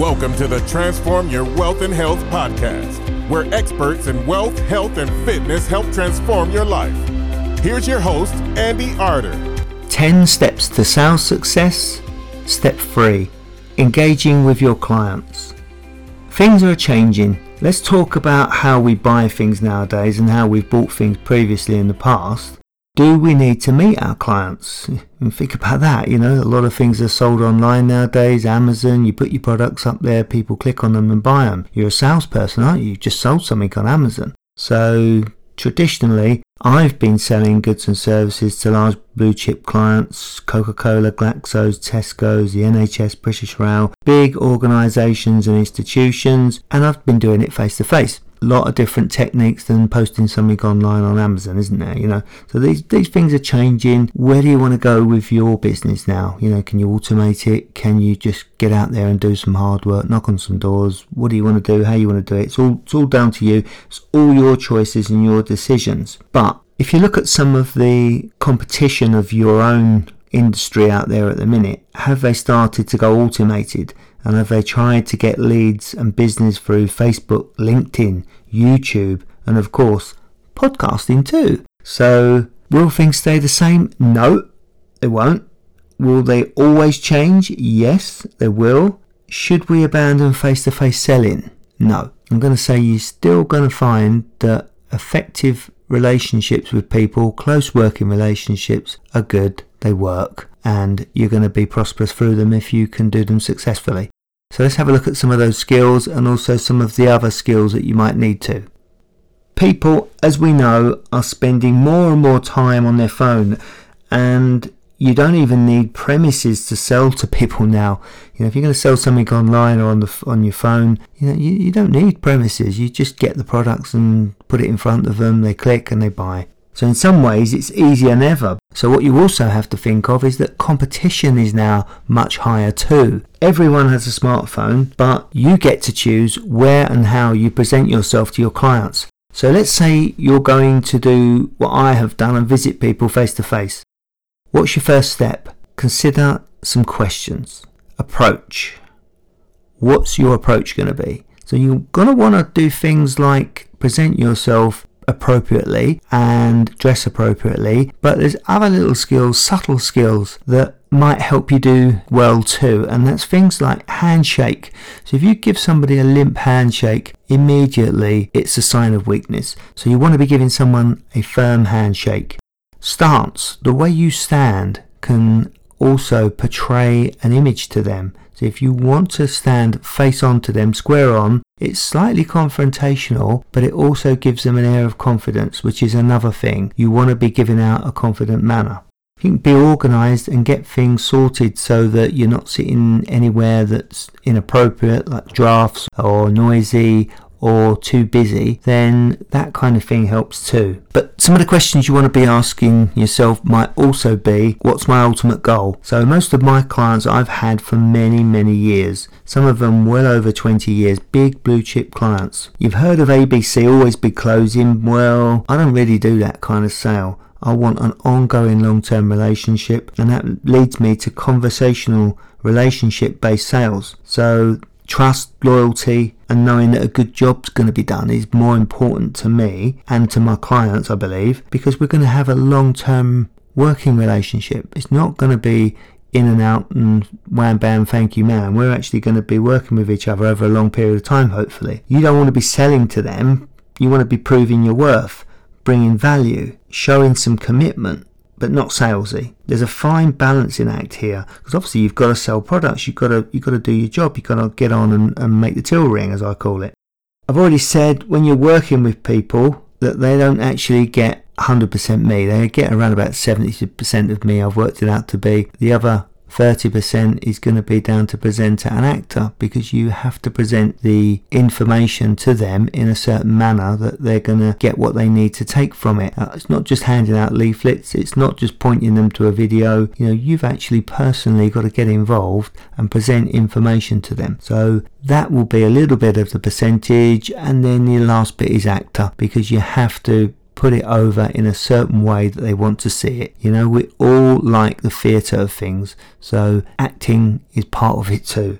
Welcome to the Transform Your Wealth and Health podcast, where experts in wealth, health, and fitness help transform your life. Here's your host, Andy Arter. 10 steps to sales success. Step 3 Engaging with your clients. Things are changing. Let's talk about how we buy things nowadays and how we've bought things previously in the past. Do we need to meet our clients? Think about that. You know, a lot of things are sold online nowadays. Amazon, you put your products up there, people click on them and buy them. You're a salesperson, aren't you? You just sold something on Amazon. So traditionally, I've been selling goods and services to large blue chip clients, Coca-Cola, Glaxo's, Tesco's, the NHS, British Rail, big organisations and institutions, and I've been doing it face to face lot of different techniques than posting something online on Amazon, isn't there? You know, so these these things are changing. Where do you want to go with your business now? You know, can you automate it? Can you just get out there and do some hard work, knock on some doors? What do you want to do? How you want to do it? It's all it's all down to you. It's all your choices and your decisions. But if you look at some of the competition of your own industry out there at the minute, have they started to go automated? And have they tried to get leads and business through Facebook, LinkedIn, YouTube, and of course, podcasting too? So, will things stay the same? No, they won't. Will they always change? Yes, they will. Should we abandon face to face selling? No. I'm going to say you're still going to find that effective relationships with people, close working relationships, are good, they work and you're going to be prosperous through them if you can do them successfully. So let's have a look at some of those skills and also some of the other skills that you might need to. People, as we know, are spending more and more time on their phone and you don't even need premises to sell to people now. You know, if you're going to sell something online or on the on your phone, you know, you, you don't need premises. You just get the products and put it in front of them. They click and they buy. So in some ways it's easier than ever. So what you also have to think of is that competition is now much higher too. Everyone has a smartphone, but you get to choose where and how you present yourself to your clients. So let's say you're going to do what I have done and visit people face to face. What's your first step? Consider some questions. Approach. What's your approach going to be? So you're going to want to do things like present yourself appropriately and dress appropriately, but there's other little skills, subtle skills that might help you do well too, and that's things like handshake. So if you give somebody a limp handshake, immediately it's a sign of weakness. So you want to be giving someone a firm handshake. Stance, the way you stand can also portray an image to them. So if you want to stand face on to them, square on, it's slightly confrontational, but it also gives them an air of confidence, which is another thing. You want to be giving out a confident manner. You can be organised and get things sorted so that you're not sitting anywhere that's inappropriate, like drafts or noisy or too busy, then that kind of thing helps too. But some of the questions you want to be asking yourself might also be what's my ultimate goal? So, most of my clients I've had for many, many years, some of them well over 20 years, big blue chip clients. You've heard of ABC always be closing. Well, I don't really do that kind of sale. I want an ongoing long term relationship, and that leads me to conversational relationship based sales. So trust, loyalty, and knowing that a good job's going to be done is more important to me and to my clients, I believe, because we're going to have a long term working relationship. It's not going to be in and out and wham bam, thank you, man. We're actually going to be working with each other over a long period of time, hopefully. You don't want to be selling to them, you want to be proving your worth, bringing value, showing some commitment but not salesy. There's a fine balancing act here because obviously you've got to sell products. You've got to you've got to do your job. You've got to get on and, and make the till ring, as I call it. I've already said when you're working with people that they don't actually get 100% me. They get around about 70% of me. I've worked it out to be. The other 30% is going to be down to presenter and actor because you have to present the information to them in a certain manner that they're going to get what they need to take from it. Uh, it's not just handing out leaflets, it's not just pointing them to a video. You know, you've actually personally got to get involved and present information to them. So that will be a little bit of the percentage, and then the last bit is actor because you have to put it over in a certain way that they want to see it. You know, we all like the theatre of things, so acting is part of it too.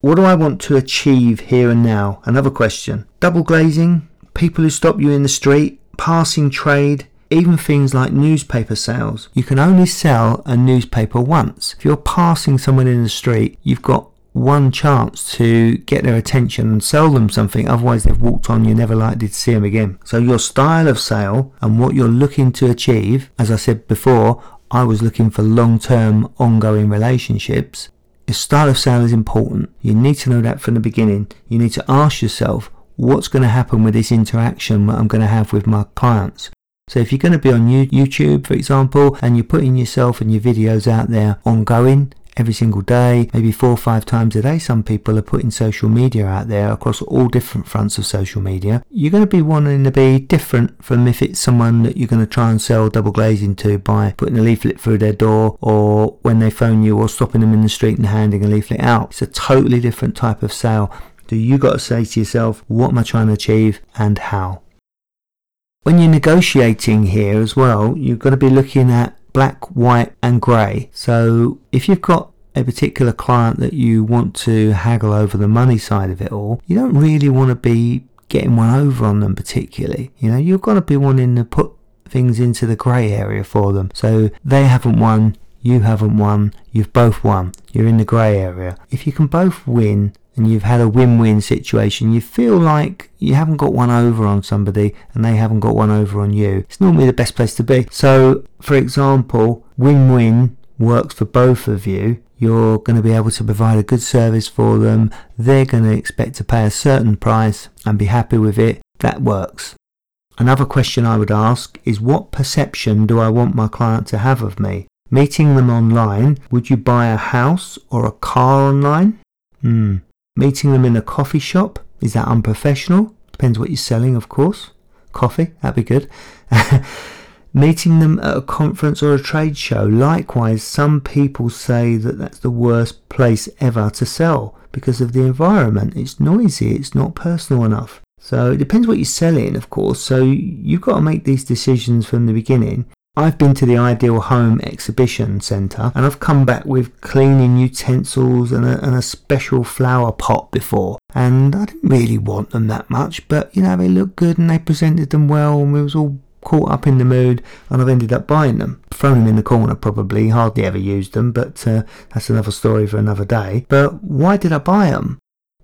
What do I want to achieve here and now? Another question. Double glazing, people who stop you in the street, passing trade, even things like newspaper sales. You can only sell a newspaper once. If you're passing someone in the street, you've got one chance to get their attention and sell them something, otherwise they've walked on, you're never likely to see them again. So your style of sale and what you're looking to achieve, as I said before, I was looking for long-term ongoing relationships. Your style of sale is important. You need to know that from the beginning. You need to ask yourself, what's going to happen with this interaction that I'm going to have with my clients? So if you're going to be on YouTube, for example, and you're putting yourself and your videos out there ongoing, every single day, maybe four or five times a day. Some people are putting social media out there across all different fronts of social media. You're going to be wanting to be different from if it's someone that you're going to try and sell double glazing to by putting a leaflet through their door or when they phone you or stopping them in the street and handing a leaflet out. It's a totally different type of sale. So you got to say to yourself, what am I trying to achieve and how? When you're negotiating here as well, you've got to be looking at black, white and grey. So if you've got a particular client that you want to haggle over the money side of it all, you don't really want to be getting one over on them particularly. You know, you're going to be wanting to put things into the grey area for them. So they haven't won, you haven't won, you've both won. You're in the grey area. If you can both win and you've had a win-win situation, you feel like you haven't got one over on somebody and they haven't got one over on you. It's normally the best place to be. So, for example, win-win works for both of you. You're going to be able to provide a good service for them. They're going to expect to pay a certain price and be happy with it. That works. Another question I would ask is what perception do I want my client to have of me? Meeting them online, would you buy a house or a car online? Hmm. Meeting them in a coffee shop, is that unprofessional? Depends what you're selling, of course. Coffee, that'd be good. Meeting them at a conference or a trade show, likewise, some people say that that's the worst place ever to sell because of the environment. It's noisy, it's not personal enough. So it depends what you're selling, of course. So you've got to make these decisions from the beginning. I've been to the Ideal Home Exhibition Centre and I've come back with cleaning utensils and a, and a, special flower pot before. And I didn't really want them that much, but you know, they looked good and they presented them well and we was all caught up in the mood and I've ended up buying them. Thrown them in the corner probably, hardly ever used them, but uh, that's another story for another day. But why did I buy them?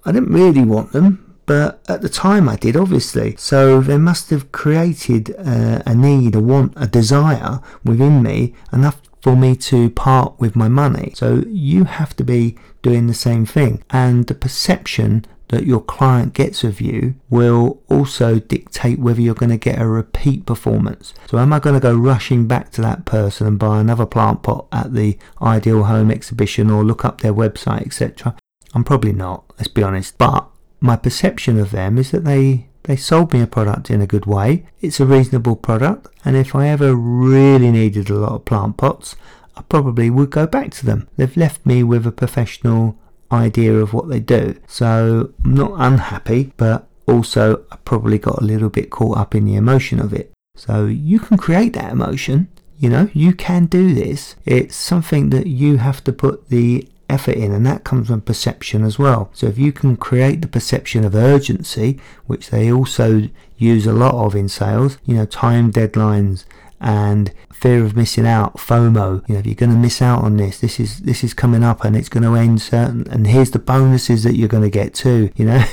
I didn't really want them but at the time I did, obviously. So they must have created uh, a need, a want, a desire within me enough for me to part with my money. So you have to be doing the same thing. And the perception that your client gets of you will also dictate whether you're going to get a repeat performance. So am I going to go rushing back to that person and buy another plant pot at the Ideal Home exhibition or look up their website, etc.? I'm probably not, let's be honest. But my perception of them is that they they sold me a product in a good way. It's a reasonable product, and if I ever really needed a lot of plant pots, I probably would go back to them. They've left me with a professional idea of what they do. So I'm not unhappy, but also I probably got a little bit caught up in the emotion of it. So you can create that emotion. You know, you can do this. It's something that you have to put the effort in, and that comes from perception as well. So if you can create the perception of urgency, which they also use a lot of in sales, you know, time deadlines and fear of missing out, FOMO. You know, if you're going to miss out on this, this is this is coming up and it's going to end certain. And here's the bonuses that you're going to get too. You know,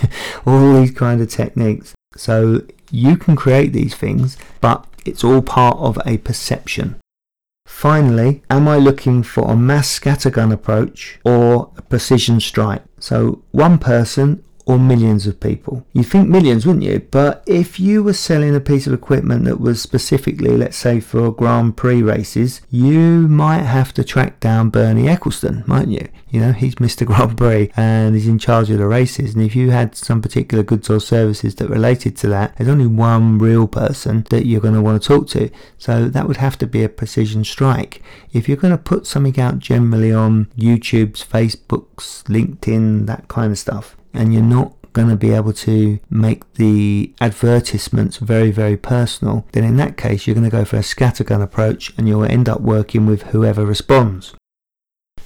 all these kind of techniques. So you can create these things, but it's all part of a perception. Finally, am I looking for a mass scattergun approach or a precision strike? So one person or millions of people. You think millions, wouldn't you? But if you were selling a piece of equipment that was specifically, let's say, for Grand Prix races, you might have to track down Bernie Ecclestone, mightn't you? You know, he's Mr. Grand Prix and he's in charge of the races. And if you had some particular goods or services that related to that, there's only one real person that you're going to want to talk to. So that would have to be a precision strike. If you're going to put something out generally on YouTube's, Facebook's, LinkedIn, that kind of stuff, and you're not going to be able to make the advertisements very, very personal, then in that case, you're going to go for a scattergun approach and you'll end up working with whoever responds.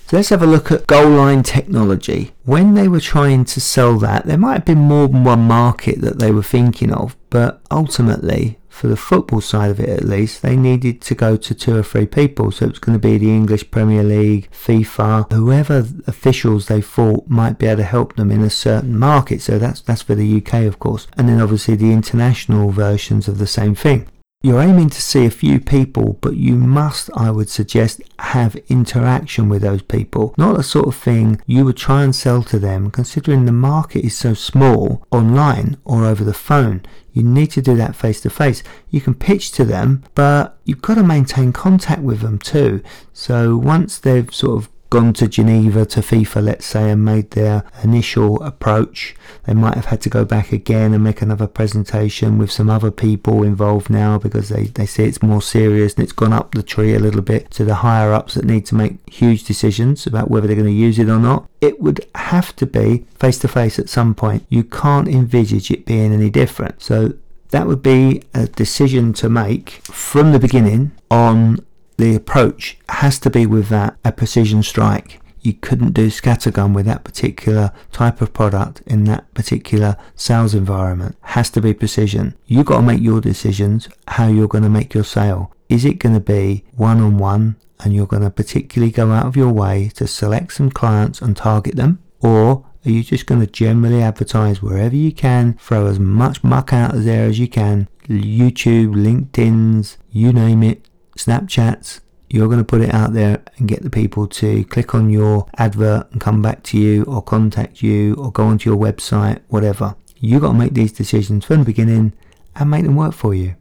So let's have a look at goal line technology. When they were trying to sell that, there might have been more than one market that they were thinking of, but ultimately for the football side of it at least, they needed to go to two or three people. So it's going to be the English Premier League, FIFA, whoever officials they thought might be able to help them in a certain market. So that's that's for the UK, of course, and then obviously the international versions of the same thing. You're aiming to see a few people, but you must, I would suggest, have interaction with those people. Not the sort of thing you would try and sell to them, considering the market is so small online or over the phone. You need to do that face to face. You can pitch to them, but you've got to maintain contact with them too. So once they've sort of gone to Geneva to FIFA, let's say, and made their initial approach, they might have had to go back again and make another presentation with some other people involved now because they, they see it's more serious and it's gone up the tree a little bit to the higher ups that need to make huge decisions about whether they're going to use it or not. It would have to be face to face at some point. You can't envisage it being any different. So that would be a decision to make from the beginning on the approach has to be with that a precision strike. You couldn't do scattergun with that particular type of product in that particular sales environment. Has to be precision. You've got to make your decisions how you're going to make your sale. Is it going to be one on one and you're going to particularly go out of your way to select some clients and target them? Or are you just going to generally advertise wherever you can, throw as much muck out there as you can? YouTube, LinkedIn's, you name it, Snapchats, you're going to put it out there and get the people to click on your advert and come back to you or contact you or go onto your website, whatever. You've got to make these decisions from the beginning and make them work for you.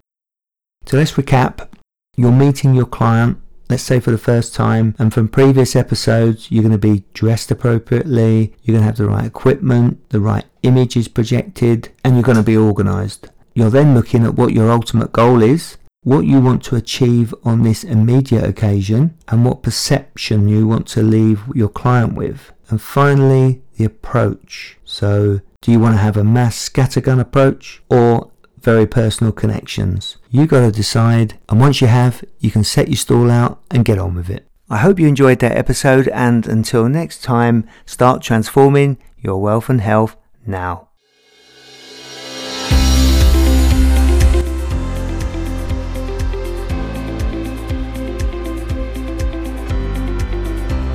So let's recap. You're meeting your client, let's say for the first time, and from previous episodes, you're going to be dressed appropriately, you're going to have the right equipment, the right images projected, and you're going to be organized. You're then looking at what your ultimate goal is what you want to achieve on this immediate occasion, and what perception you want to leave your client with. And finally, the approach. So, do you want to have a mass scattergun approach or very personal connections? You got to decide, and once you have, you can set your stall out and get on with it. I hope you enjoyed that episode, and until next time, start transforming your wealth and health now.